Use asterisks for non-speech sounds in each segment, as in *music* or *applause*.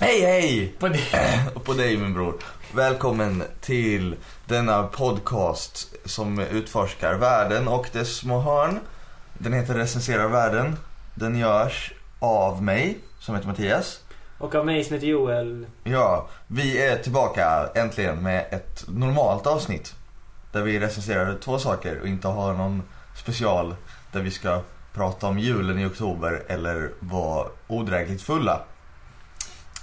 Hej hej! På det. Och *laughs* på dig min bror. Välkommen till denna podcast som utforskar världen och dess små hörn. Den heter Recenserar världen. Den görs av mig, som heter Mattias. Och av mig som heter Joel. Ja, vi är tillbaka äntligen med ett normalt avsnitt. Där vi recenserar två saker och inte har någon special där vi ska prata om julen i oktober eller vara odrägligt fulla.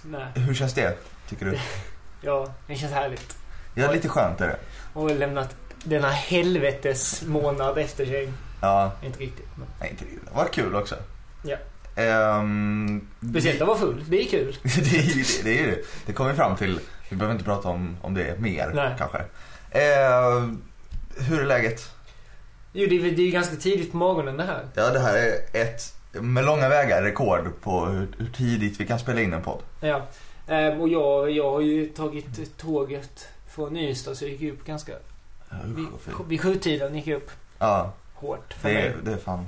Nej. Hur känns det, tycker du? *laughs* Ja, det känns härligt. Ja, lite skönt är det. Och lämnat denna helvetes månad efter sig. Ja, Inte riktigt. Men... nej inte riktigt. Var kul också. Ja. Ehm, Speciellt att vara full. Det är kul. *laughs* det, är ju det, det är det. Det kommer vi fram till. Vi behöver inte prata om, om det mer Nej. kanske. Ehm, hur är läget? Jo, det är, det är ganska tidigt på morgonen det här. Ja, det här är ett med långa vägar rekord på hur, hur tidigt vi kan spela in en podd. Ja. Ehm, och jag, jag har ju tagit tåget från Ystad så jag gick upp ganska... Vid, vid sjutiden gick jag upp Ja, hårt för det är, mig. det är fan.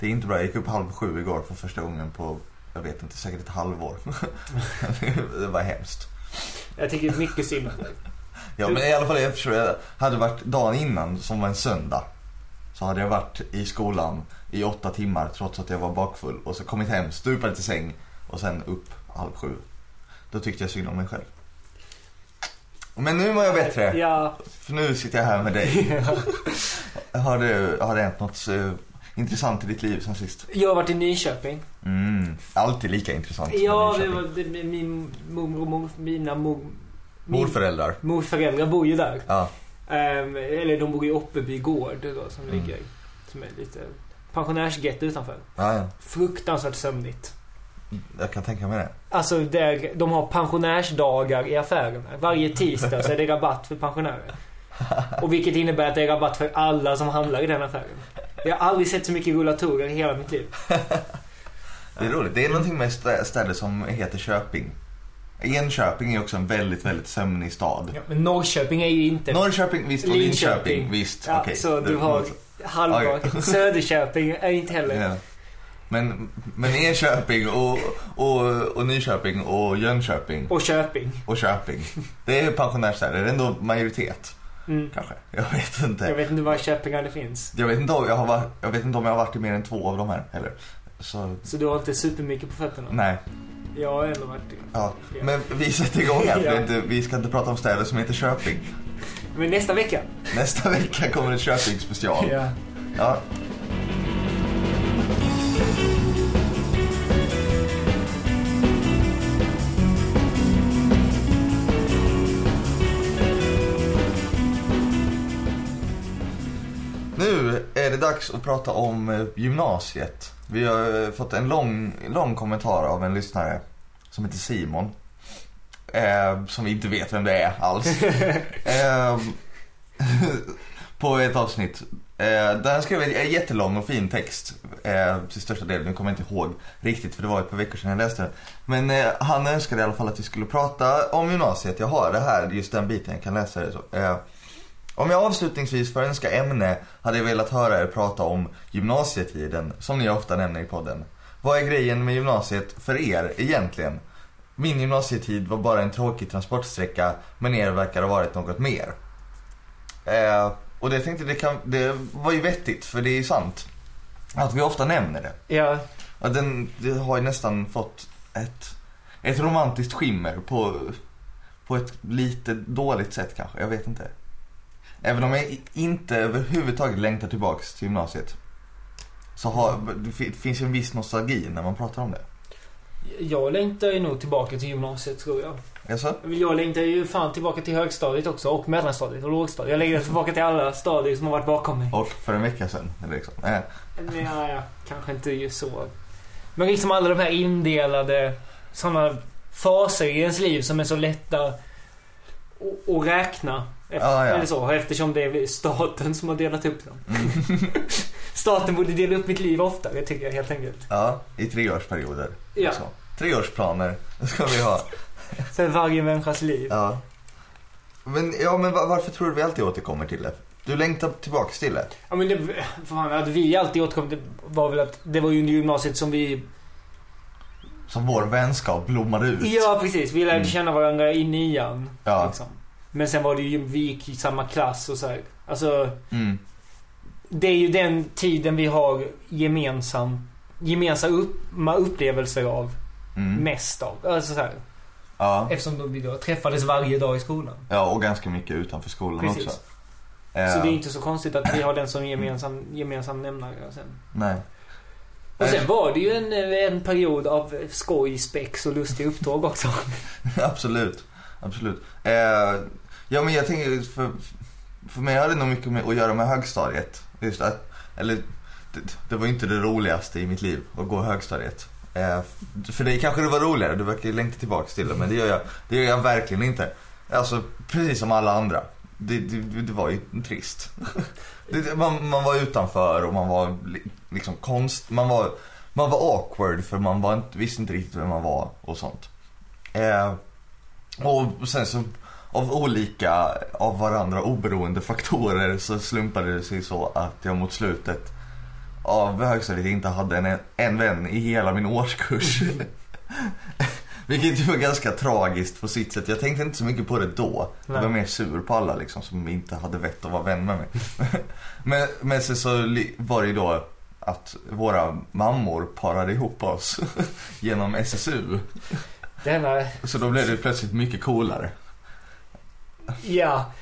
Det är inte bra. Jag gick upp halv sju igår för första gången på, jag vet inte, säkert ett halvår. *laughs* det var hemskt. Jag tycker mycket synd om dig. Ja men i alla fall jag förstår, jag hade varit dagen innan som var en söndag. Så hade jag varit i skolan i åtta timmar trots att jag var bakfull och så kommit hem, stupat i säng och sen upp halv sju. Då tyckte jag synd om mig själv. Men nu mår jag bättre, Ja. för nu sitter jag här med dig. *laughs* Har det, har det hänt något eh, intressant i ditt liv sen sist? Jag har varit i Nyköping. Mm, alltid lika intressant. Ja, det var det, min och mor, mina mor, min Morföräldrar. morföräldrar bor ju där. Ja, Ehm, eller de bor i Oppeby gård då, som Mm. ligger som är lite pensionärsgett utanför. ja, ja. Fruktansvärt sömnigt. Jag kan tänka mig det. Alltså, där, de har pensionärsdagar i affärerna. Varje tisdag så är det rabatt för pensionärer. *laughs* Och vilket innebär att det är rabatt för alla som handlar i den affären. Jag har aldrig sett så mycket rullatorer i hela mitt liv. *laughs* Det är roligt. Det är någonting med stä- städer som heter Köping. Enköping är också en väldigt, väldigt sömnig stad. Ja, men Norrköping är ju inte... Norrköping, visst. Och Linköping. Linköping, visst. Ja, Okej. så du har halva... Ja. *laughs* Söderköping är inte heller... Ja. Men, men Enköping och, och, och Nyköping och Jönköping Och Köping. och Köping. Det är pensionärsstäder. Det är ändå majoritet, Mm. kanske. Jag vet inte. Jag vet inte var Köpingar det finns. Jag vet inte jag har varit, jag vet inte om jag har varit i mer än två av de här heller. Så, Så du har inte supermycket på fötterna? nej. Jag ändå varit i Ja. Men vi sätter igång här. För *laughs* Ja. det är inte, vi ska inte prata om städer som heter Köping. Men nästa vecka. Nästa vecka kommer ett Köping special. Ja. Ja. Dags att prata om eh, gymnasiet. Vi har eh, fått en lång, lång kommentar av en lyssnare som heter Simon. Eh, som vi inte vet vem det är alls. *laughs* eh, på ett avsnitt. Eh, där han skrev en jättelång och fin text. Eh, till största delen, nu kommer jag inte ihåg riktigt för det var ett par veckor sedan jag läste den. Men eh, han önskade i alla fall att vi skulle prata om gymnasiet. Jag har det här, just den biten, jag kan läsa det så. Om jag avslutningsvis får önska ämne hade jag velat höra er prata om gymnasietiden, som ni ofta nämner i podden. Vad är grejen med gymnasiet för er egentligen? Min gymnasietid var bara en tråkig transportsträcka, men er verkar ha varit något mer. Eh, och det tänkte, det, kan, det var ju vettigt, för det är ju sant. Att vi ofta nämner det. Ja. Och den, det har ju nästan fått ett, ett romantiskt skimmer på, på ett lite dåligt sätt kanske, jag vet inte. Även om jag inte överhuvudtaget längtar tillbaks till gymnasiet. Så har, det fi- finns ju en viss nostalgi när man pratar om det. Jag längtar ju nog tillbaka till gymnasiet tror jag. Alltså? Jag längtar ju fan tillbaka till högstadiet också. Och mellanstadiet och lågstadiet. Jag längtar tillbaka till alla stadier som har varit bakom mig. Och för en vecka sedan, liksom. Eh, Men ja, kanske inte så. Men liksom alla de här indelade sådana faser i ens liv som är så lätta att räkna. Ja, ja. Eller så, eftersom det är staten som har delat upp dem. Mm. *laughs* Staten borde dela upp mitt liv oftare, tycker jag helt enkelt. ja, i treårsperioder. Ja. Så. Treårsplaner ska vi ha. *laughs* För varje människas liv. Ja. Men, ja, men va- varför tror du vi alltid återkommer till det? Du längtar tillbaks till det? Ja men det, fan, att vi alltid återkom, det var väl att det var ju under gymnasiet som vi som vår vänskap blommade ut. Ja, precis. Vi lärde Mm. känna varandra i nian. Ja. Liksom. Men sen var det ju, vi gick i samma klass och så här. Alltså, Mm. det är ju den tiden vi har gemensam, gemensamma upplevelser av. Mm. Mest av. Alltså så här. Ja. Eftersom då vi då träffades varje dag i skolan. ja, och ganska mycket utanför skolan Precis. också. Så Eh, det är inte så konstigt att vi har den som gemensam, gemensam nämnare sen. Nej. Och sen var det ju en, en period av skoj, spex och lustiga upptåg också. *laughs* absolut. Absolut. Eh, ja, men jag tänker, för, för mig har det nog mycket med att göra med högstadiet. Just att, eller, det, det var ju inte det roligaste i mitt liv att gå högstadiet. Eh, för dig kanske det var roligare, du verkar ju längta tillbaka till det, men det gör jag, det gör jag verkligen inte. Alltså, precis som alla andra. Det, det, det var ju trist. *laughs* Det, man, man var utanför och man var liksom konst, man var, man var awkward för man var inte, visste inte riktigt vem man var och sånt. Eh, och sen så av olika, av varandra oberoende faktorer så slumpade det sig så att jag mot slutet av högstadiet inte hade en, en vän i hela min årskurs. *laughs* Vilket ju var ganska tragiskt på sitt sätt. Jag tänkte inte så mycket på det då. Jag var Nej. mer sur på alla liksom som inte hade vett att vara vän med mig. *laughs* men, men sen så var det ju då att våra mammor parade ihop oss *laughs* genom SSU. Denna, Så då blev det plötsligt mycket coolare. Ja.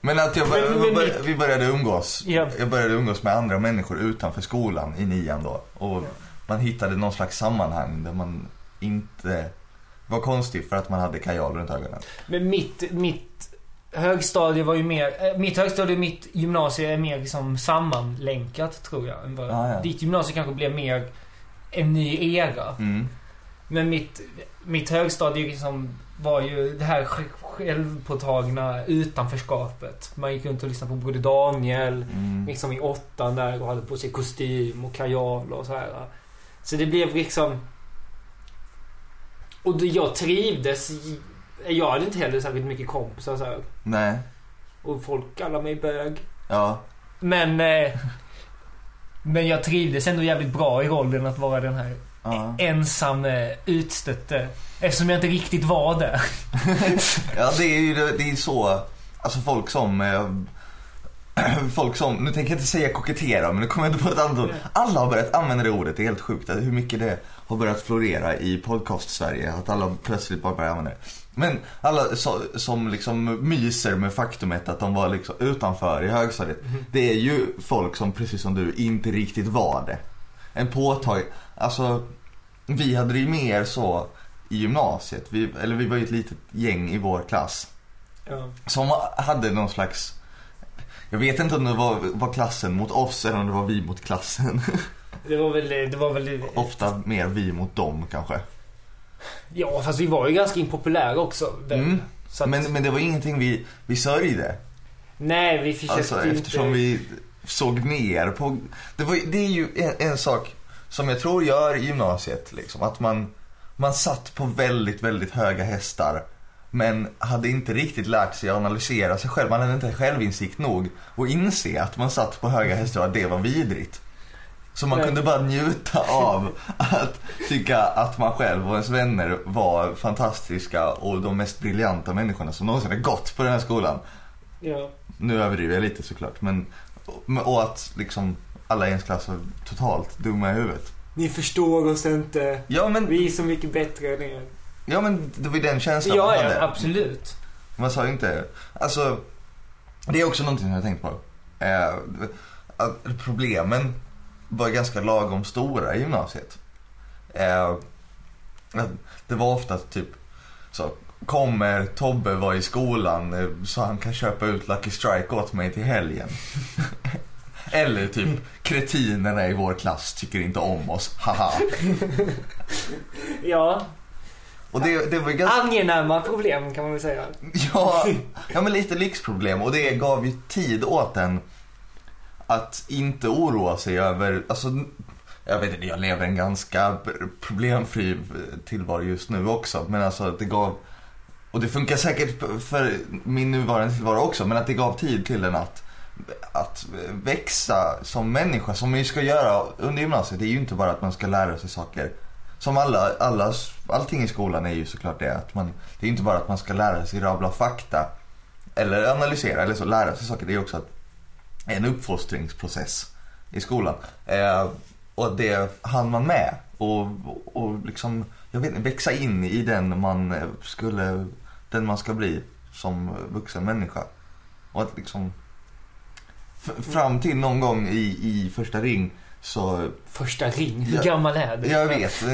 Men att jag bör, Men- men- vi började umgås. Ja. Jag började umgås med andra människor utanför skolan i nian då. Och Ja. man hittade någon slags sammanhang där man inte var konstig för att man hade kajal runt ögonen. Men mitt, mitt högstadie var ju mer, eh, mitt högstadie och mitt gymnasie är mer liksom sammanlänkat tror jag. Än vad, Ah, ja. Ditt gymnasie kanske blev mer en ny era. Mm. Men mitt, mitt högstadie liksom var ju det här sj- självpåtagna utanförskapet. Man gick runt och lyssnade på Broder Daniel. Mm. Liksom i åttan där och hade på sig kostym och kajal och så här. Så det blev liksom... Och jag trivdes. Jag hade inte heller särskilt mycket kompisar så här. Nej. Och folk kallar mig bög. Ja. Men... Eh, *laughs* men jag trivdes ändå jävligt bra i rollen att vara den här Ja. ensamme utstötte. Eftersom jag inte riktigt var det. *laughs* ja, det är ju det är så. Alltså folk som eh, *clears throat* Folk som, nu tänker jag inte säga kokettera men nu kommer jag inte på ett annat ord. Alla har börjat använda det ordet, det är helt sjukt hur mycket det har börjat florera i podcast-Sverige. Att alla plötsligt bara börjar använda det. Men alla så, som liksom myser med faktumet att de var liksom utanför i högstadiet. Det är ju folk som precis som du inte riktigt var det. En påtag, alltså vi hade det ju mer så i gymnasiet. Vi, eller vi var ju ett litet gäng i vår klass. Ja. Som hade någon slags Jag vet inte om det var, var klassen mot oss eller om det var vi mot klassen. Det var väl... Det var väl Ofta mer vi mot dem kanske. ja, fast vi var ju ganska impopulära också. väl. Mm. Att, Men, men det var ingenting vi, vi sörjde. nej, vi försökte Alltså inte... eftersom vi såg ner på... Det, var, det är ju en, en sak som jag tror gör i gymnasiet liksom. Att man, man satt på väldigt, väldigt höga hästar. Men hade inte riktigt lärt sig att analysera sig själv. Man hade inte självinsikt nog att inse att man satt på höga hästar och att det var vidrigt. Så man Nej. kunde bara njuta av att tycka att man själv och ens vänner var fantastiska och de mest briljanta människorna som någonsin har gått på den här skolan. Ja. Nu överdriver jag lite såklart men och att liksom alla i ens klass var totalt dumma i huvudet. Ni förstår oss inte. Ja men, Vi är så mycket bättre än er. ja, men det var ju den känslan Ja, man ja, hade. absolut. Man sa ju inte, alltså det är också någonting som jag har tänkt på. Eh, att problemen var ganska lagom stora i gymnasiet. Eh, att det var ofta typ så Kommer Tobbe vara i skolan eh, så han kan köpa ut Lucky Strike åt mig till helgen? *laughs* Eller typ kretinerna i vår klass tycker inte om oss, haha. Ja, Och det, det var ganska... angenäma problem kan man väl säga. Ja, ja men lite lyxproblem. Och det gav ju tid åt en att inte oroa sig över, alltså jag vet inte, jag lever en ganska problemfri tillvaro just nu också. Men alltså det gav och det funkar säkert för min nuvarande tillvaro också men att det gav tid till en att att växa som människa som man ju ska göra under gymnasiet. Det är ju inte bara att man ska lära sig saker som alla, alla, allting i skolan är ju såklart det att man, det är inte bara att man ska lära sig rabbla fakta eller analysera eller så, lära sig saker. Det är också att en uppfostringsprocess i skolan. Eh, och det hann man med och, och liksom, jag vet inte, växa in i den man skulle, den man ska bli som vuxen människa. Och att liksom, fram till någon gång i, i första ring så Första ring, hur gammal är du? jag vet.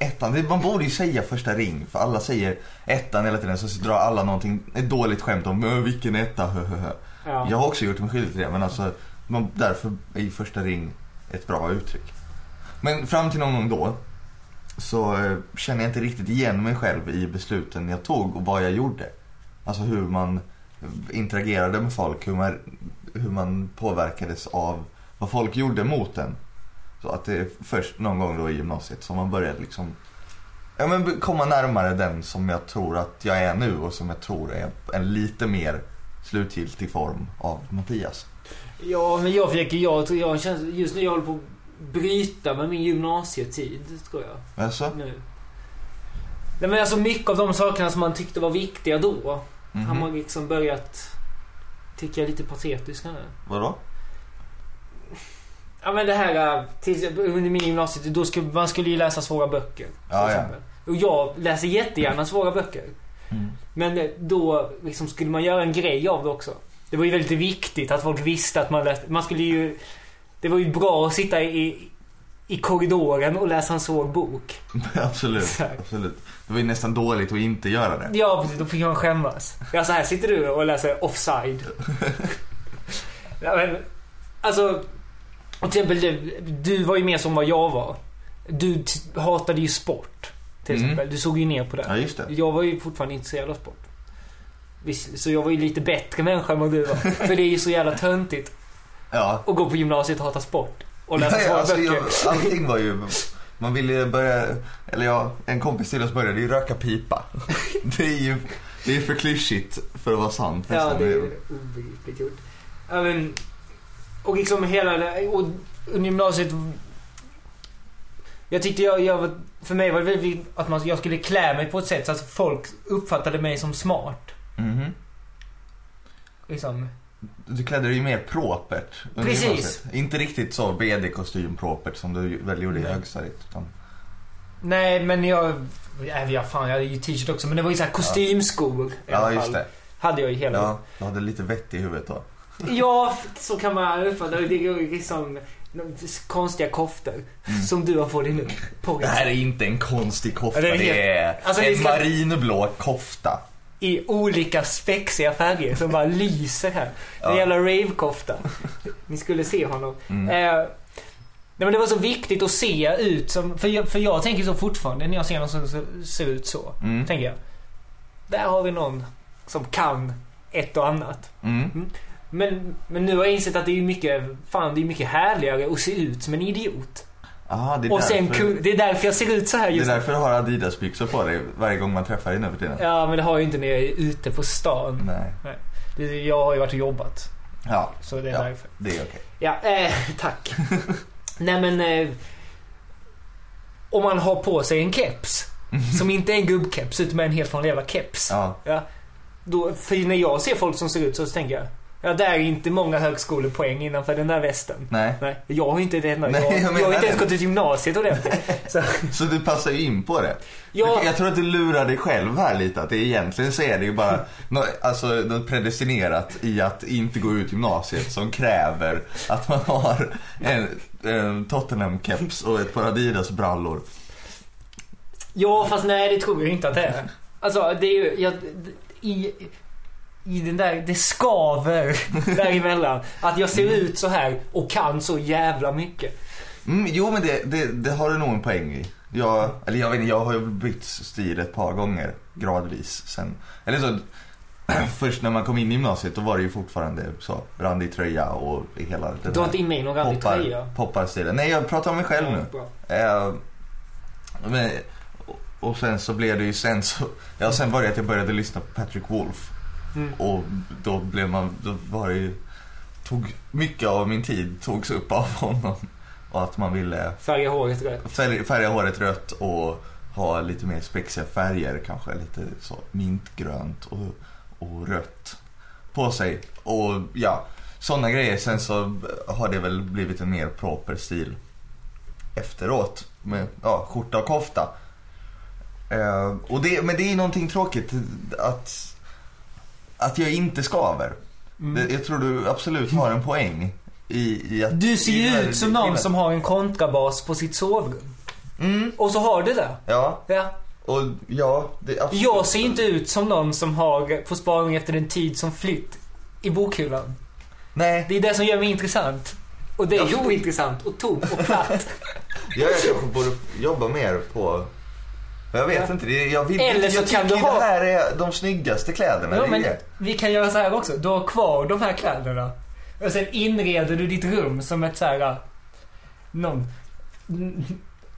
Ettan, man borde ju säga första ring. För alla säger ettan hela tiden. Så drar alla någonting, ett dåligt skämt om "Ö, vilken etta, hö, hö, hö." Ja. Jag har också gjort mig skyldig till det. Men alltså, man, därför är första ring ett bra uttryck. Men fram till någon gång då. Så eh, känner jag inte riktigt igen mig själv i besluten jag tog och vad jag gjorde. Alltså hur man interagerade med folk. Hur man, hur man påverkades av vad folk gjorde mot en. Så att det är först någon gång då i gymnasiet som man började liksom ja, men komma närmare den som jag tror att jag är nu och som jag tror är en lite mer slutgiltig form av Mattias. Ja, men jag försöker, jag tror jag känns, just nu jag håller på att bryta med min gymnasietid, tror jag. Alltså? Nu. Nej men alltså mycket av de sakerna som man tyckte var viktiga då, Mhm. har man liksom börjat tycka lite patetiska nu. Vadå? Ja men det här, äh, till, under min gymnasietid, då skulle, man skulle ju läsa svåra böcker. Ja, ja. Och jag läser jättegärna svåra böcker. Mm. Men eh, då liksom skulle man göra en grej av det också. Det var ju väldigt viktigt att folk visste att man läste. Man skulle ju... Det var ju bra att sitta i, i korridoren och läsa en svår bok. absolut, Exakt. absolut. Det var ju nästan dåligt att inte göra det. Ja, precis. Då fick man skämmas. Ja, så här sitter du och läser offside. *laughs* ja, men, alltså... Och till exempel, du, du var ju mer som vad jag var. Du hatade ju sport. Till Mm. exempel. Du såg ju ner på det. Ja, just det. Jag var ju fortfarande intresserad av sport. Visst, så jag var ju lite bättre människa än vad du var. *laughs* För det är ju så jävla töntigt Ja. att gå på gymnasiet och hata sport. Och läsa Ja, svåra alltså, böcker. jag, allting var ju... Man ville börja... Eller ja, en kompis till oss började ju röka pipa. *laughs* Det är ju det är för klyschigt för att vara sant. Ja, det är obegripligt gjort. Ja, men, och liksom hela det, och under gymnasiet jag tyckte jag, jag för mig var det väldigt att man, jag skulle klä mig på ett sätt så att folk uppfattade mig som smart. Mhm. Liksom. Du klädde dig mer propert. Precis. Inte riktigt så BD-kostym propert som du väl gjorde i Nej. högstadiet. Utan... Nej, men jag... Ja, ja, fan, jag hade ju t-shirt också, men det var ju så här kostymskor i alla Ja, just fall. det. Hade jag ju hela Ja, du hade lite vett i huvudet då. *laughs* Ja, så kan man uppfatta det. Det är liksom konstiga koftor som du har på dig nu. På Det här är inte en konstig kofta. Ja, det är det, är Alltså, en ska- marinblå kofta. I olika spexiga färger som bara lyser här. Ja. Jävla rave-kofta. Ni skulle se honom. Mm. Eh, nej men det var så viktigt att se ut som... För jag, för jag tänker så fortfarande när jag ser någon som ser- ser ut så. Mm. Tänker jag. Där har vi någon som kan ett och annat. Mm. Men, men nu har jag insett att det är mycket, fan det är mycket härligare att se ut som en idiot. Aha, det är Och sen, därför, det är därför jag ser ut så här det är just därför du har Adidas-byxor på dig varje gång man träffar dig nu för tiden. Ja, men det har jag ju inte när jag är ute på stan. Nej. Det, jag har ju varit och jobbat. Ja, Så det är Ja. därför. det är okej. Ja, eh, *laughs* tack. Nej men... Eh, om man har på sig en keps. *laughs* Som inte är en gubbkeps utan en helt vanlig jävla keps. Ja. Då, för när jag ser folk som ser ut så, så tänker jag. Ja, där är inte många högskolepoäng innanför den där västen. Nej. Nej, jag har ju inte det enda. Nej, jag, jag jag, har inte ens det. gått ut gymnasiet ordentligt. Så, *laughs* Så du passar ju in på det. ja, Jag tror att du lurar dig själv här lite. Att det egentligen så är det ju bara nå- alltså, något predestinerat i att inte gå ut gymnasiet som kräver att man har en, en Tottenham-keps och ett par Adidas-brallor. ja, fast nej det tror jag inte att det är. Alltså, det är ju... Jag, i, i den där, det skaver *laughs* däremellan. Att jag ser ut så här och kan så jävla mycket. Mm, jo men det, det, det har du nog en poäng i. Jag, eller jag vet inte, jag har ju bytt stil ett par gånger gradvis sen. Eller så, *clears throat* först när man kom in i gymnasiet då var det ju fortfarande så, randig tröja och hela den Du har inte in mig i någon randig poppar, tröja. popparstilen. Nej jag pratar om mig själv nu. Eh, men, och, och sen så blev det ju sen så, *laughs* ja sen var det att jag började lyssna på Patrick Wolf. Mm. Och då blev man, då var det ju, tog mycket av min tid togs upp av honom. Och att man ville Färga håret rött. färg, färga håret rött och ha lite mer spexiga färger kanske. Lite så mintgrönt och, och rött på sig. Och ja, sådana grejer. Sen så har det väl blivit en mer proper stil efteråt. Med ja, skjorta och kofta. Eh, och det, men det är någonting tråkigt att, att jag inte skaver. Mm. Jag tror du absolut har en poäng. I, i att, Du ser ju ut som någon som har en kontrabas på sitt sovrum. Mm, Och så har du det. ja. Ja. Och ja, det är absolut. Jag ser inte ut som någon som har på spaning efter den tid som flytt i bokhyllan. Nej, Det är det som gör mig intressant. Och det är Ja. ointressant och tom och platt. *laughs* jag kanske borde jobba mer på... Jag vet Ja. inte, jag, vill, Eller jag så tycker kan du ha- det här är de snyggaste kläderna. Ja, men vi kan göra så här också. Du har kvar de här kläderna. Och sen inreder du ditt rum som ett så här... äh, Någon...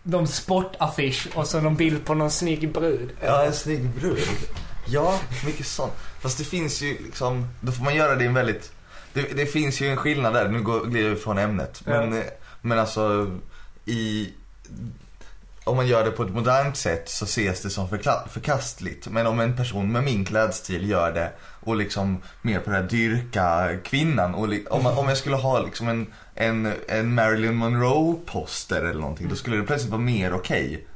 Någon sportaffisch och så någon bild på någon snygg brud. Ja, en snygg brud. Ja, mycket sånt. Fast det finns ju liksom, då får man göra det i en väldigt, det, det finns ju en skillnad där, nu går- glider vi från ämnet. Men, Ja. eh, men alltså i, om man gör det på ett modernt sätt så ses det som förkastligt. Men om en person med min klädstil gör det och liksom mer på det här dyrka kvinnan. Och om, man, om jag skulle ha liksom en, en, en Marilyn Monroe poster eller någonting, då skulle det plötsligt vara mer okej.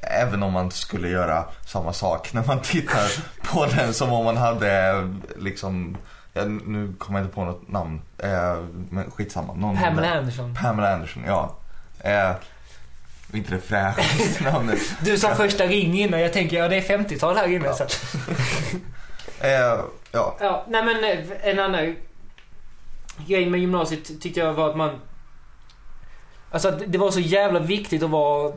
Även om man skulle göra samma sak när man *laughs* tittar på den som om man hade liksom, ja, nu kommer jag inte på något namn, eh, men skitsamma. Någon Pamela Anderson. Pamela Anderson, ja. Eh, inte det fräschaste namnet. *laughs* Du sa första ring innan. Jag tänker, ja det är 50-tal här inne. Så. *laughs* Eh, ja, Ja, nej men eh, en annan grej med gymnasiet tyckte jag var att man... Alltså att det var så jävla viktigt att vara...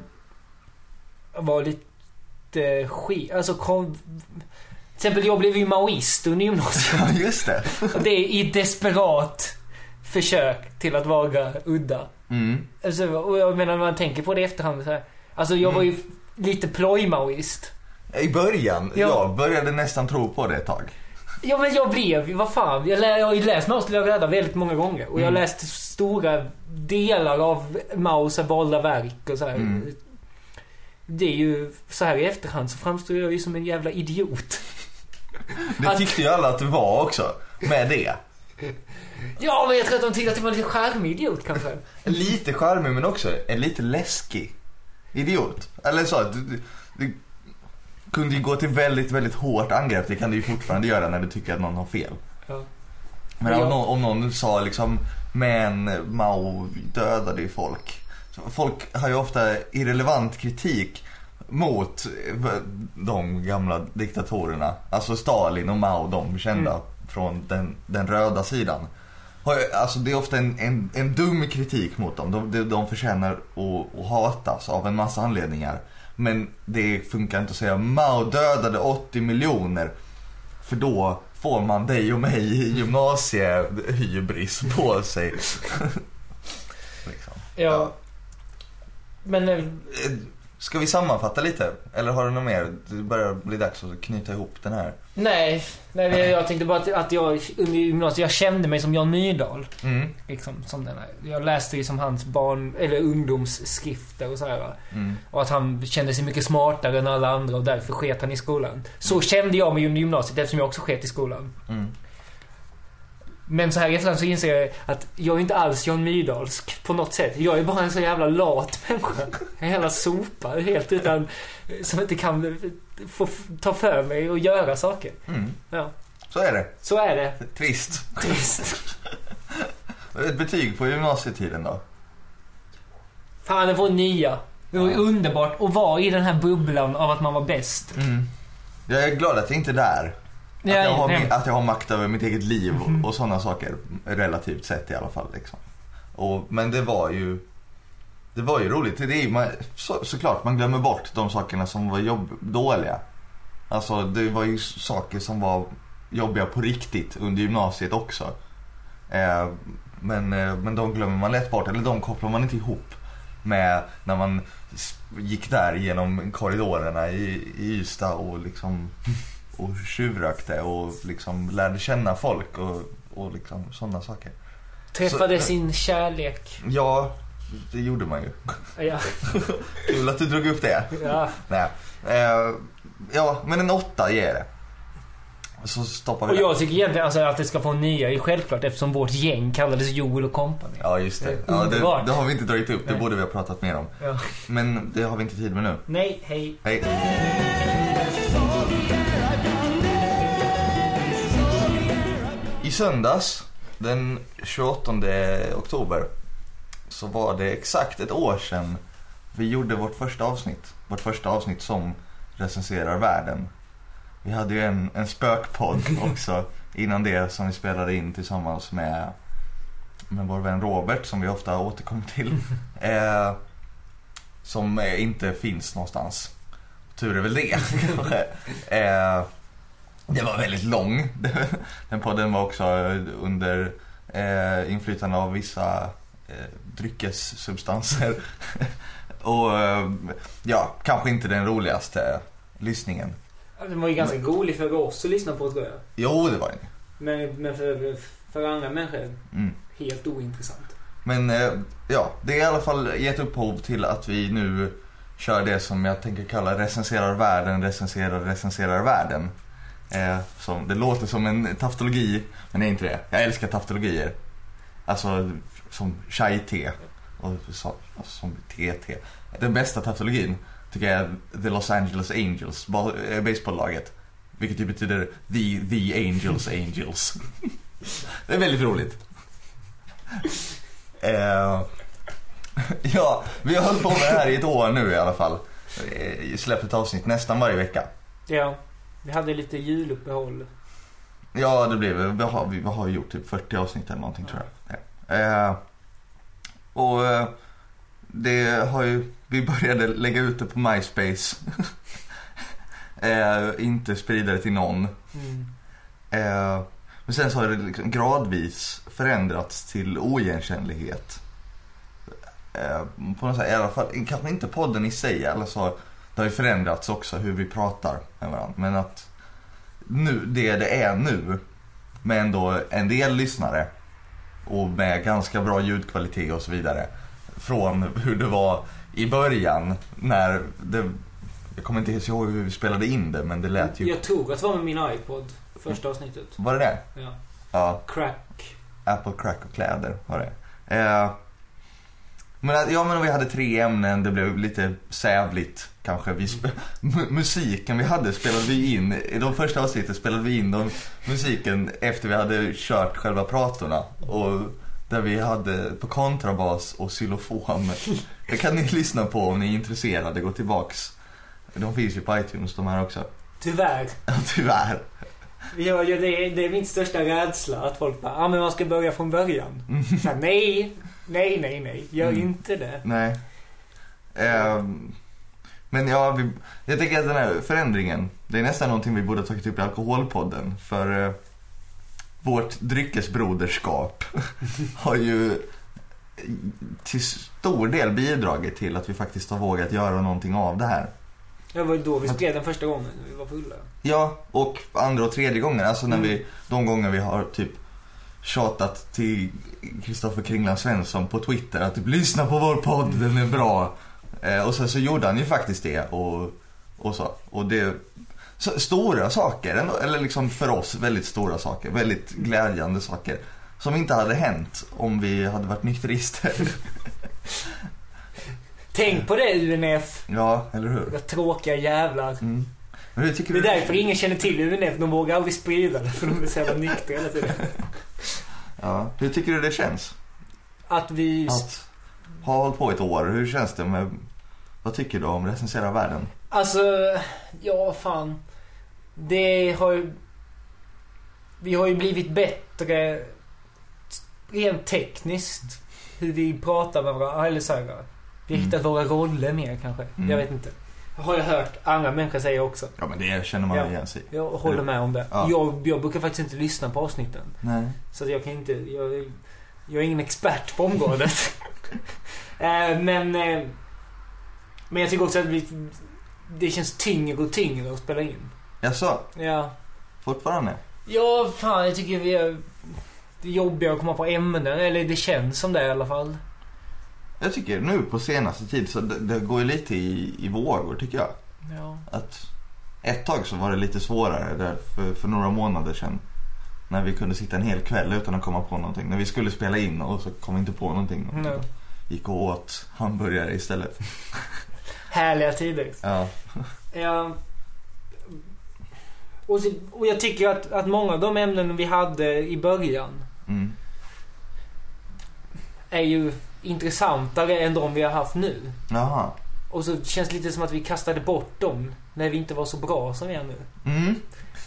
Att vara lite skit... Alltså kom... Till exempel jag blev ju maoist under gymnasiet. *laughs* ja just det. Och det är i desperat försök till att vara udda. Mm. Alltså, och jag menar när man tänker på det i efterhand så här. Alltså jag var ju lite ploj-maoist. I början, Ja. jag började nästan tro på det ett tag. Ja men jag blev, vad fan. Jag, lä, jag har ju läst Maus till rädda väldigt många gånger. Och jag har Mm. läst stora delar av Maus valda verk och så här. Mm. Det är ju, så här i efterhand så framstår jag ju som en jävla idiot. Det Att- tyckte ju alla att det var också, med det. Ja men jag tror att de tyckte att det var lite charmig idiot kanske. Lite charmig men också en lite läskig idiot. Eller så, du, du, du kunde ju gå till väldigt, väldigt hårt angrepp. Det kan du ju fortfarande göra när du tycker att någon har fel. Ja. Men om, någon, om någon sa liksom, men Mao dödade ju folk. Folk har ju ofta irrelevant kritik mot eh, de gamla diktatorerna. Alltså Stalin och Mao, de kända Mm. från den, den röda sidan. Alltså det är ofta en, en, en dum kritik mot dem. De, de, de förtjänar att, att hatas av en massa anledningar. Men det funkar inte att säga Mao dödade 80 miljoner. För då får man dig och mig i gymnasiehybris på sig. *laughs* liksom. Ja. Men eh, Eh, Ska vi sammanfatta lite? Eller har du något mer? Det börjar bli dags att knyta ihop den här. nej. nej. Jag tänkte bara att, att jag under gymnasiet, jag kände mig som Jan Myrdal. Mm. Liksom, som den här. Jag läste ju som hans barn, eller ungdomsskrifter och sådär. Mm. Och att han kände sig mycket smartare än alla andra och därför sket han i skolan. Så kände jag mig under gymnasiet eftersom jag också sket i skolan. Mm. Men så här i efterhand så inser jag att jag är inte alls Jan Myrdalsk på något sätt. Jag är bara en så jävla lat människa. En jävla sopa, helt utan... Som inte kan få ta för mig och göra saker. Mm. Ja, Så är det. så är det. Trist. Trist. *laughs* Ett betyg på gymnasietiden då? Fan, det var nya. Det var Ja. underbart att vara i den här bubblan av att man var bäst. Mm. Jag är glad att jag inte är där. Att, Ja, jag har, min- att jag har makt över mitt eget liv Mhm. och, och sådana saker. Relativt sett i alla fall. Liksom. Och, men det var ju Det var ju roligt. Det är, man, så, såklart, man glömmer bort de sakerna som var jobb, dåliga. Alltså det var ju saker som var jobbiga på riktigt under gymnasiet också. Eh, men, eh, men de glömmer man lätt bort, eller de kopplar man inte ihop med när man gick där genom korridorerna i, i Ystad och liksom och tjuvrökte och liksom lärde känna folk och, och liksom sådana saker. Träffade Så- sin kärlek. Ja, det gjorde man ju. Ja. *laughs* Kul att du drog upp det. ja. Nej. Eh, ja, men en åtta ger det. Så stoppar vi Och det. jag tycker egentligen alltså, att det ska få en nia är självklart eftersom vårt gäng kallades Joel och Company. Ja, just det. Ja, det, det har vi inte dragit upp. Det Nej. borde vi ha pratat mer om. Ja. Men det har vi inte tid med nu. Nej, hej. Hej. I söndags, den 28 oktober, så var det exakt ett år sedan vi gjorde vårt första avsnitt. Vårt första avsnitt som recenserar världen. Vi hade ju en, en spökpodd *laughs* också innan det som vi spelade in tillsammans med, med vår vän Robert som vi ofta återkommer till. *laughs* Eh, som inte finns någonstans. Tur är väl det *laughs* kanske. Eh, det var väldigt lång. *laughs* Den podden var också under eh, inflytande av vissa eh, dryckessubstanser. *laughs* Och eh, ja, kanske inte den roligaste lyssningen. Den var ju ganska rolig för oss att lyssna på tror jag. Jo, det var den. Men, men för, för andra människor Mm. helt ointressant. Men eh, ja, det är i alla fall gett upphov till att vi nu kör det som jag tänker kalla recenserar världen, recenserar, recenserar världen. Eh, som, det låter som en taftologi, men det är inte det. Jag älskar taftologier. Alltså som chai-te och så, alltså, som TT. Den bästa taftologin tycker jag är The Los Angeles Angels, eh, baseballlaget. Vilket ju betyder The, the Angels Angels. *laughs* det är väldigt roligt. *laughs* Eh, *laughs* ja, vi har hållit på med det här i ett år nu i alla fall. Släppt ett avsnitt nästan varje vecka. Ja. Vi hade lite juluppehåll. Ja, det blev vi har, vi har gjort typ 40 avsnitt eller någonting tror jag. Ja. Eh, och eh, det har ju, vi började lägga ut det på MySpace. *laughs* eh, inte sprida det till någon. Mm. Eh, men sen så har det liksom gradvis förändrats till oigenkännlighet. Eh, på något sätt, i alla fall, kanske inte podden i sig, eller så, det har ju förändrats också hur vi pratar med varandra. Men att nu, det det är nu, med ändå en del lyssnare och med ganska bra ljudkvalitet och så vidare. Från hur det var i början när det, jag kommer inte ens ihåg hur vi spelade in det men det lät ju... Jag tror att det var med min iPod, första avsnittet. Var det det? Ja. Ja. Crack. Apple Crack och kläder var det. Eh, men, ja, men vi hade tre ämnen, det blev lite sävligt kanske. Vi *laughs* musiken vi hade spelade vi in, i de första avsnitten spelade vi in de, musiken efter vi hade kört själva pratorna. Och där vi hade på kontrabas och xylofon. *laughs* Det kan ni lyssna på om ni är intresserade, gå tillbaks. De finns ju på iTunes de här också. Tyvärr. *laughs* Ja, tyvärr. Ja, ja, det, är, det är min största rädsla att folk bara, ah, men man ska börja från början. Så här, nej, nej, nej, nej, gör Mm. inte det. Nej. Ehm, men ja, vi, jag tänker att den här förändringen, det är nästan någonting vi borde ha tagit upp i Alkoholpodden. För eh, vårt dryckesbroderskap *laughs* har ju till stor del bidragit till att vi faktiskt har vågat göra någonting av det här. Det var ju då vi spelade den första gången, vi var fulla. Ja, och andra och tredje gången, alltså när Mm. vi, de gånger vi har typ tjatat till Kristoffer Kringland Svensson på Twitter att typ lyssna på vår podd, den är bra. Eh, och sen så gjorde han ju faktiskt det och, och så. Och det, så, stora saker, ändå, eller liksom för oss väldigt stora saker, väldigt glädjande saker. Som inte hade hänt om vi hade varit nykterister. *laughs* Tänk på det UNF, ja, eller hur? vad tråkiga jävlar. Mm. Det är du? därför ingen känner till UNF, de vågar aldrig sprida det för de är så jävla nyktra hela tiden. *laughs* Ja, hur tycker du det känns? Att vi... Att ha hållit på ett år, hur känns det med, vad tycker du om recensera världen? Alltså, ja fan. Det har ju... Vi har ju blivit bättre rent tekniskt. Hur vi pratar med varandra. Eller så här, vi har Mm. hittat våra roller mer kanske. Mm. Jag vet inte. Har jag hört andra människor säga också. Ja men det känner man Ja. igen sig. Jag håller med om det. Ja. Jag, jag brukar faktiskt inte lyssna på avsnitten. Nej. Så jag kan inte... Jag, jag är ingen expert på området. *laughs* Eh, men... Men jag tycker också att vi, det känns tyngre och tyngre att spela in. Jaså, Ja. fortfarande? Ja, fan jag tycker vi är... Det är jobbigare att komma på ämnen. Eller det känns som det i alla fall. Jag tycker nu på senaste tid så det, det går ju lite i, i vågor tycker jag. Ja. Att ett tag så var det lite svårare där för, för några månader sedan. När vi kunde sitta en hel kväll utan att komma på någonting. När vi skulle spela in och så kom vi inte på någonting. Och Nej. Gick och åt hamburgare istället. *laughs* Härliga tider. Ja. Ja. Och, så, och jag tycker att, att många av de ämnen vi hade i början Mm. är ju intressantare än de vi har haft nu. Jaha. Och så känns det lite som att vi kastade bort dem när vi inte var så bra som vi är nu. Mm.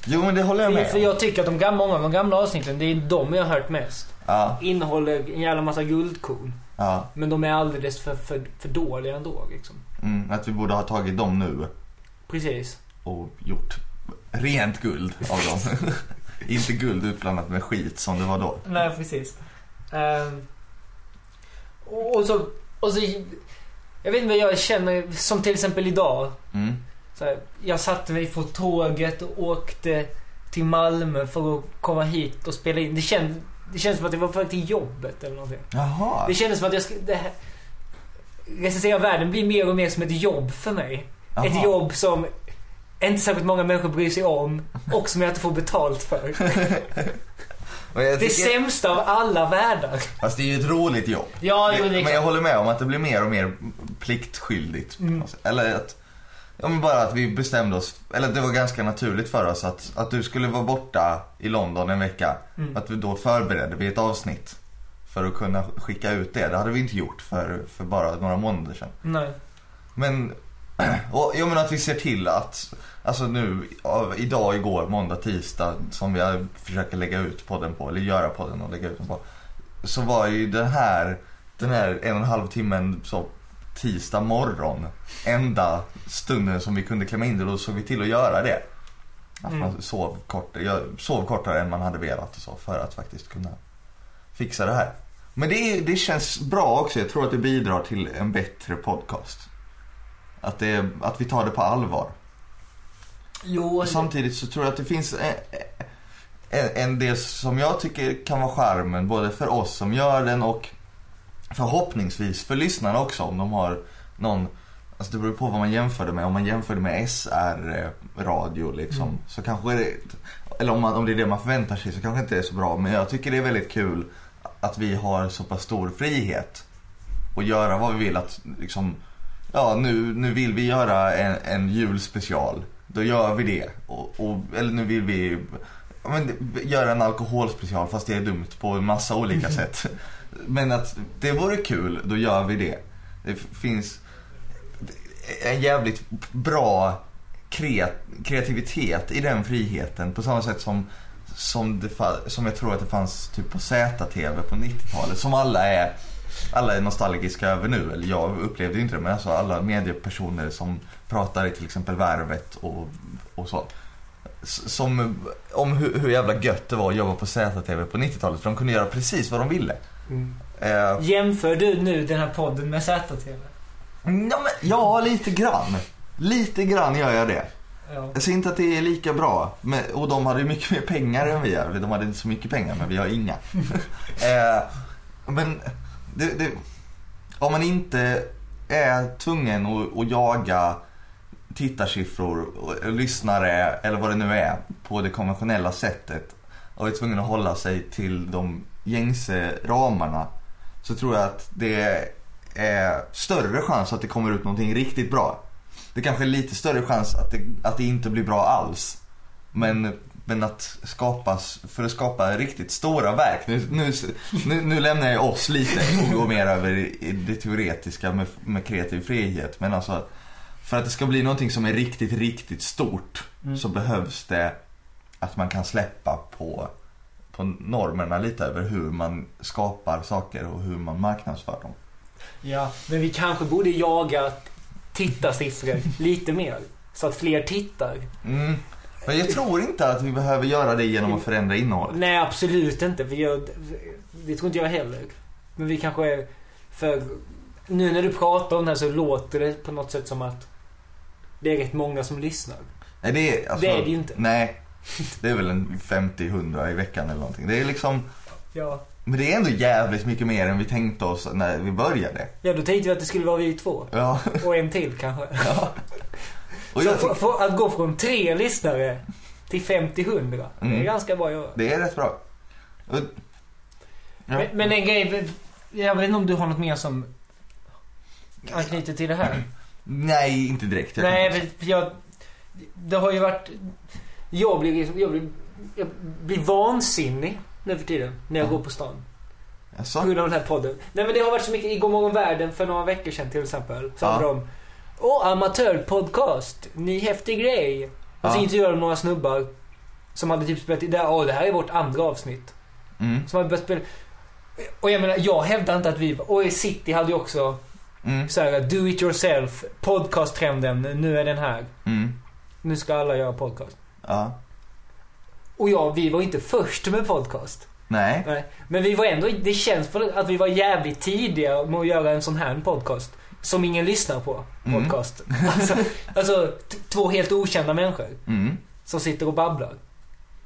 Jo men det håller jag med för jag tycker att de gamla, många av de gamla avsnitten, det är de jag har hört mest. Ja, Innehåller en jävla massa guldkorn. ja. Men de är alldeles för, för, för dåliga ändå liksom. Mm. Att vi borde ha tagit dem nu Precis. och gjort rent guld av dem. *laughs* inte guld utblandat med skit som det var då. Nej, precis. Ehm, och, och så... Och så jag vet inte vad jag känner, som till exempel idag. Mm. Så här, jag satte mig på tåget och åkte till Malmö för att komma hit och spela in. Det, känd, det kändes som att jag var på väg till jobbet eller någonting. Jaha. Det kändes som att jag skulle... Det här, recensera världen blir mer och mer som ett jobb för mig. Jaha. Ett jobb som inte särskilt många människor bryr sig om och som jag inte får betalt för. Jag Det tycker- sämsta av alla världar. Fast det är ju ett roligt jobb. Ja, Det- det men jag håller med om att det blir mer och mer pliktskyldigt. Mm. Eller att, ja men bara att vi bestämde oss, eller det var ganska naturligt för oss att, att du skulle vara borta i London en vecka. Mm. Att vi då förberedde vi ett avsnitt för att kunna skicka ut det. Det hade vi inte gjort för, för bara några månader sedan. Nej. Men, *clears throat* och, jag menar att vi ser till att, alltså nu, av, idag, igår, måndag, tisdag som vi försöker lägga ut podden på, eller göra podden och lägga ut den på. Så var ju den här, den här en och en halv timmen så tisdag morgon enda stunden som vi kunde klämma in det, då såg vi till att göra det. Att Mm. man sov, kort, jag sov kortare än man hade velat och så för att faktiskt kunna fixa det här. Men det, är- det känns bra också. Jag tror att det bidrar till en bättre podcast. Att, det, att vi tar det på allvar. Jo, Och samtidigt så tror jag att det finns en, en, en del som jag tycker kan vara charmen både för oss som gör den och förhoppningsvis för lyssnarna också om de har någon Alltså det beror på vad man jämför det med. Om man jämför det med SR-radio liksom. Mm. Så kanske det, eller om, man, om det är det man förväntar sig så kanske inte det är så bra. Men jag tycker det är väldigt kul att vi har så pass stor frihet. Och göra vad vi vill att liksom, ja nu, nu vill vi göra en, en julspecial. Då gör vi det. Och, och, eller nu vill vi ja, men, göra en alkoholspecial fast det är dumt på en massa olika sätt. Men att det vore kul, då gör vi det. Det finns en jävligt bra kreat kreativitet i den friheten på samma sätt som som, det som jag tror att det fanns typ på ZTV på 90-talet som alla är alla är nostalgiska över nu, eller jag upplevde inte det men alltså alla mediepersoner som pratar i till exempel Värvet och, och så. Som, om hur, hur jävla gött det var att jobba på ZTV på 90-talet för de kunde göra precis vad de ville. Mm. Eh, Jämför du nu den här podden med ZTV? ja, men, ja, lite grann. Lite grann gör jag det. Ja. Jag säger inte att det är lika bra. Men, och de hade ju mycket mer pengar än vi har. De hade inte så mycket pengar, men vi har inga. *laughs* eh, men det, det, om man inte är tvungen att, att jaga tittarsiffror och, lyssnare eller vad det nu är på det konventionella sättet och är tvungen att hålla sig till de gängse ramarna så tror jag att det är större chans att det kommer ut någonting riktigt bra. Det kanske är lite större chans att det, att det inte blir bra alls. Men, men att skapas, för att skapa riktigt stora verk. Nu, nu, nu, nu lämnar jag oss lite och går mer över i det teoretiska med, med kreativ frihet. Men alltså, för att det ska bli någonting som är riktigt, riktigt stort Mm. så behövs det att man kan släppa på, på normerna lite över hur man skapar saker och hur man marknadsför dem. ja, men vi kanske borde jaga tittarsiffror lite mer. Så att fler tittar. Mm. Men jag tror inte att vi behöver göra det genom att förändra innehållet. Nej, absolut inte. För jag, det tror inte jag heller. Men vi kanske... För nu när du pratar om det här så låter det på något sätt som att det är rätt många som lyssnar. Nej, det är, alltså, Det är det ju inte. Nej, det är väl en 50-100 i veckan eller någonting. Det är liksom, Ja. Men det är ändå jävligt mycket mer än vi tänkte oss när vi började. Ja, då tänkte vi att det skulle vara vi två. Ja. Och en till kanske. ja. Och Så för, för att gå från tre lyssnare till 50-100. Det är Mm. ganska bra göra. det är rätt bra. Och, ja. Men, men en grej, jag vet inte om du har något mer som anknyter till det här? Nej, inte direkt. Jag Nej, men jag, det har ju varit... Jag blir, jag blir, jag blir vansinnig nu för tiden när jag Ja. går på stan. På Jaså? grund av den här podden. Nej men det har varit så mycket i Godmorgon Världen för några veckor sedan till exempel. Så Ja. de Åh, amatörpodcast. Ny häftig grej. Och så Ja. intervjuade de några snubbar som hade typ spelat in, det åh det här är vårt andra avsnitt. Mm. Som hade börjat spela. Och jag menar, jag hävdar inte att vi, och City hade ju också Mm. så här, do it yourself, podcast-trenden, nu är den här. Mm. Nu ska alla göra podcast. Ja. Och ja, vi var inte först med podcast. Nej. Nej. Men vi var ändå, det känns för att vi var jävligt tidiga med att göra en sån här podcast. Som ingen lyssnar på. Mm. Podcast. Alltså, *laughs* alltså t- två helt okända människor. Mm. Som sitter och babblar.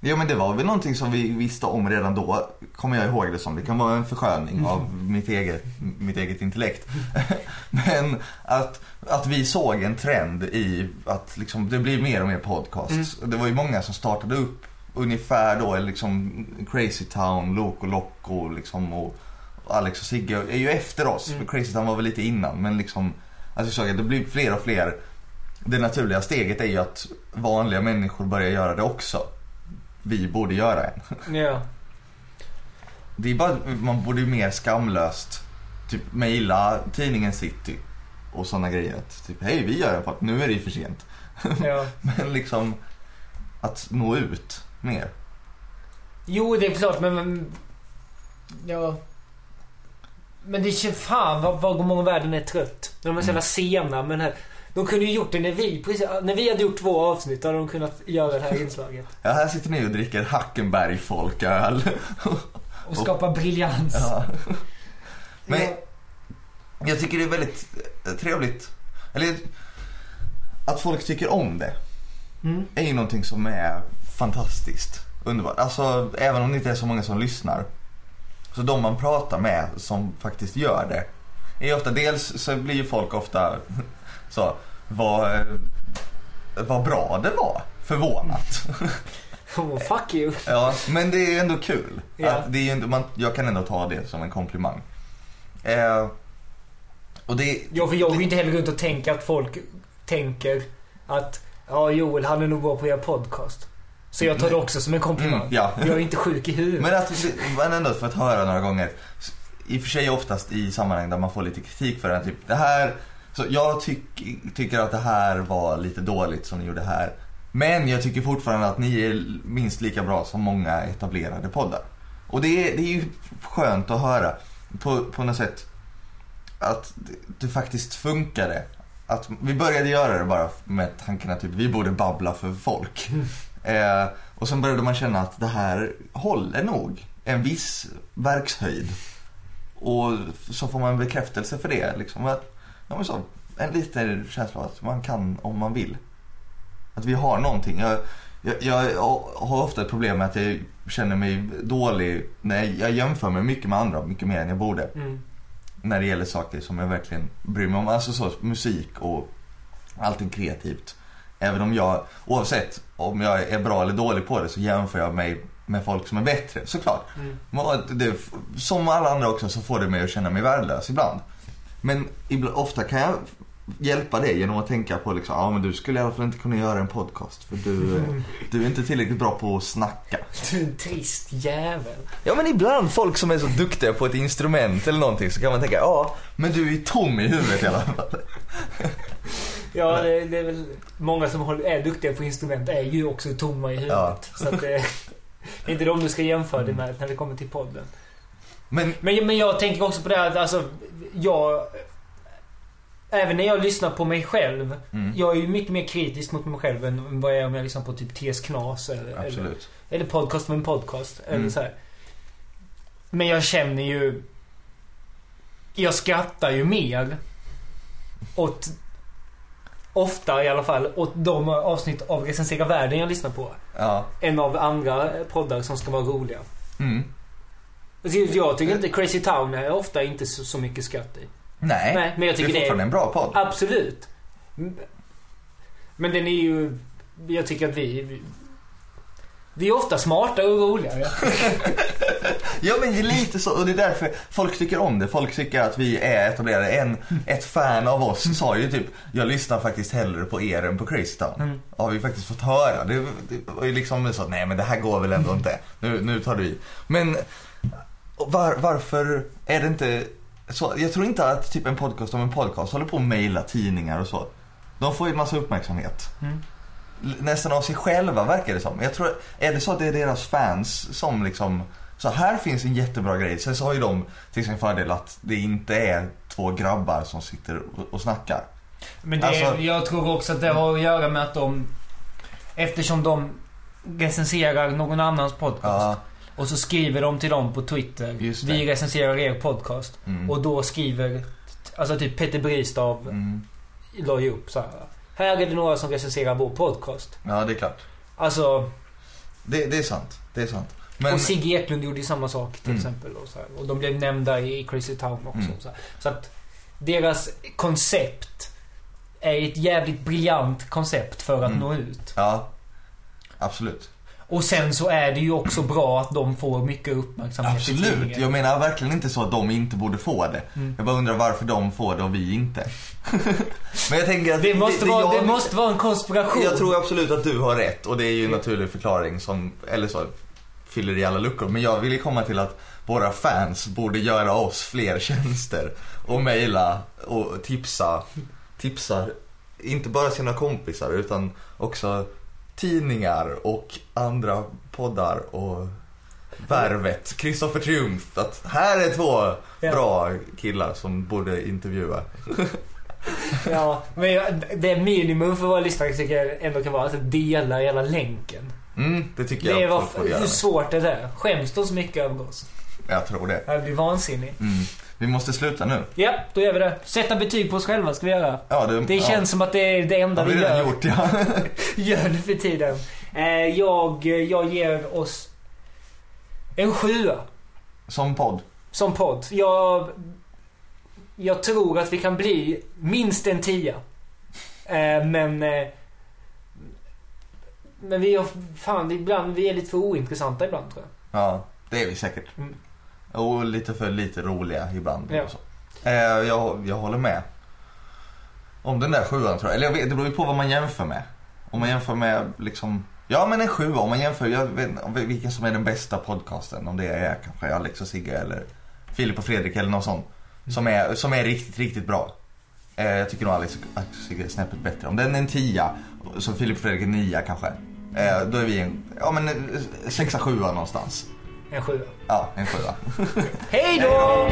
Jo men det var väl någonting som vi visste om redan då, kommer jag ihåg det som. Det kan vara en försköning av mitt eget, mitt eget intellekt. *laughs* men att, att vi såg en trend i att liksom, det blir mer och mer podcasts. Det var ju många som startade upp ungefär då, liksom Crazy Town, Loco Loco liksom och Alex och Sigge är ju efter oss. Mm. Crazy Town var väl lite innan men liksom, alltså att det blir fler och fler. Det naturliga steget är ju att vanliga människor börjar göra det också vi borde göra en. Ja. *laughs* Det är bara, man borde ju mer skamlöst typ mejla tidningen City och sådana grejer. Att, typ, hej vi gör en podd, nu är det ju för sent. ja. *laughs* Men liksom att nå ut mer. Jo, det är klart, men... men ja. Men det känns fan vad, vad Godmorgon Världen är trött. De är så jävla sena med den här... De kunde ju gjort det när vi, precis, när vi hade gjort två avsnitt hade de kunnat göra det här inslaget. *laughs* Ja, här sitter ni och dricker Hackenberg folköl. Och skapa briljans. Ja. *laughs* Men Ja. jag tycker det är väldigt eh, trevligt. Eller att folk tycker om det. Mm. är ju någonting som är fantastiskt. Underbart. Alltså även om det inte är så många som lyssnar. Så de man pratar med som faktiskt gör det. Är ofta, dels så blir ju folk ofta *laughs* så, vad, vad bra det var. Förvånat. *laughs* Oh, fuck you. *laughs* Ja, men det är ändå kul. Ja. Att det är man, jag kan ändå ta det som en komplimang. Eh, och det, Ja, för jag går ju inte heller runt och tänker att folk tänker att ja, Joel han är nog bra på att göra podcast. Så jag tar det också som en komplimang. Mm, ja. Jag är inte sjuk i huvudet. Men, att, men ändå för att höra några gånger. I och för sig oftast i sammanhang där man får lite kritik för den. Typ, det här, så jag tyck, tycker att det här var lite dåligt som ni gjorde här. Men jag tycker fortfarande att ni är minst lika bra som många etablerade poddar. Och det är, det är ju skönt att höra på, på något sätt att det, faktiskt funkade. Att vi började göra det bara med tanken att typ, vi borde babbla för folk. Eh, och sen började man känna att det här håller nog en viss verkshöjd. Och så får man bekräftelse för det. Liksom. Att, ja, så, en liten känsla av att man kan om man vill. Att vi har någonting. Jag, jag, jag har ofta ett problem med att jag känner mig dålig när jag jämför mig mycket med andra, mycket mer än jag borde. Mm. När det gäller saker som jag verkligen bryr mig om. Alltså så, musik och allting kreativt. Även om jag, oavsett om jag är bra eller dålig på det så jämför jag mig med folk som är bättre, såklart. Mm. Det, som alla andra också så får det mig att känna mig värdelös ibland. Men ibland, ofta kan jag hjälpa dig genom att tänka på liksom, ja men du skulle i alla fall inte kunna göra en podcast för du, *laughs* du är inte tillräckligt bra på att snacka. Du är en trist jävel. Ja men ibland folk som är så duktiga på ett instrument eller någonting så kan man tänka, ja men du är tom i huvudet i alla fall. *laughs* Ja, det, det är väl många som är duktiga på instrument är ju också tomma i huvudet. Ja. Så att det, *laughs* det är inte de du ska jämföra dig med när det kommer till podden. Men, Men, men jag tänker också på det här att alltså, jag... Även när jag lyssnar på mig själv. mm, Jag är ju mycket mer kritisk mot mig själv än vad jag är om jag lyssnar på typ TS Knas eller, eller, eller podcast med en podcast. Eller Mm. så här. Men jag känner ju... Jag skrattar ju mer åt... Ofta i alla fall åt de avsnitt av Recensera Världen jag lyssnar på. Ja. Än av andra poddar som ska vara roliga. Mm. Jag tycker inte Crazy Town är ofta inte så, så mycket skratt i. Nej, Nej, men jag tycker det är det är- fortfarande en bra podd. Absolut. Men den är ju... Jag tycker att vi... vi vi är ofta smarta och roligare. *laughs* *laughs* Ja men det är lite så och det är därför folk tycker om det. Folk tycker att vi är etablerade. En, ett fan av oss sa ju typ, jag lyssnar faktiskt hellre på er än på Crazy Town. Mm. Har vi faktiskt fått höra. Det, det var ju liksom så, nej men det här går väl ändå inte. Nu, nu tar du i. Men var, varför är det inte så? Jag tror inte att typ en podcast om en podcast håller på att mejla tidningar och så. De får ju en massa uppmärksamhet. Mm. Nästan av sig själva verkar det som. Jag tror, är det så att det är deras fans som liksom så här finns en jättebra grej. Sen så har ju de till sin fördel att det inte är två grabbar som sitter och, snackar. Men det, Alltså- jag tror också att det har att göra med att de... Eftersom de recenserar någon annans podcast. Ja, Och så skriver de till dem på Twitter. Vi recenserar er podcast. mm, Och då skriver... Alltså typ Peter Bristav mm. la ju upp så här. Här är det några som recenserar vår podcast. ja, det är klart. Alltså... Det, det är sant. Det är sant. Men, Och Sigge Eklund gjorde ju samma sak till Mm. exempel. Och, så här. och de blev nämnda i Crazy Town också. Mm. Så, så att deras koncept är ett jävligt briljant koncept för att Mm. nå ut. ja, absolut. Och sen så är det ju också bra att de får mycket uppmärksamhet Absolut. Jag menar verkligen inte så att de inte borde få det. Mm. Jag bara undrar varför de får det och vi inte. *laughs* Men jag tänker att Det måste, vara, jag, det måste vara en konspiration. Jag tror absolut att du har rätt och det är ju en naturlig förklaring som, eller så, fyller i alla luckor. Men jag vill ju komma till att våra fans borde göra oss fler tjänster och mejla och tipsa, tipsa inte bara sina kompisar utan också tidningar och andra poddar och Värvet, Kristoffer Triumf. Att här är två Ja. bra killar som borde intervjua. Ja, men det är minimum för våra lyssnare tycker jag ändå kan vara att dela hela länken. Mm, det tycker Det jag folk borde göra. hur svårt är det? Skäms de så mycket över oss? Jag tror det. Jag blir vansinnig. Mm. Vi måste sluta nu. Ja, då gör vi det. Sätta betyg på oss själva ska vi göra. Ja, det, Det ja. känns som att det är det enda har vi vi redan gör. gjort, ja. *laughs* Gör det för tiden. Eh, jag, jag ger oss en sjua Som podd. som podd. Jag, jag tror att vi kan bli minst en tia. Eh, men... Men vi har, fan, ibland, vi är lite för ointressanta ibland tror jag. Ja, det är vi säkert. Mm. Och lite för lite roliga ibland. Ja. Eh, jag, jag håller med. Om den där sjuan tror jag. Eller jag vet, det beror ju på vad man jämför med. Om man jämför med liksom... Ja men en sjua. Om man jämför, jag vet vilken som är den bästa podcasten. Om det är kanske Alex och Sigge eller Filip och Fredrik eller någon sån. Som är, som är riktigt, riktigt bra. Eh, jag tycker nog Alex och Sigge är snäppet bättre. Om den är en tia, så Filip och Fredrik är nia kanske. Eh, då är vi en, ja men eh, sexa, sjua någonstans. En sjua. Ja, en sjua. Hej då!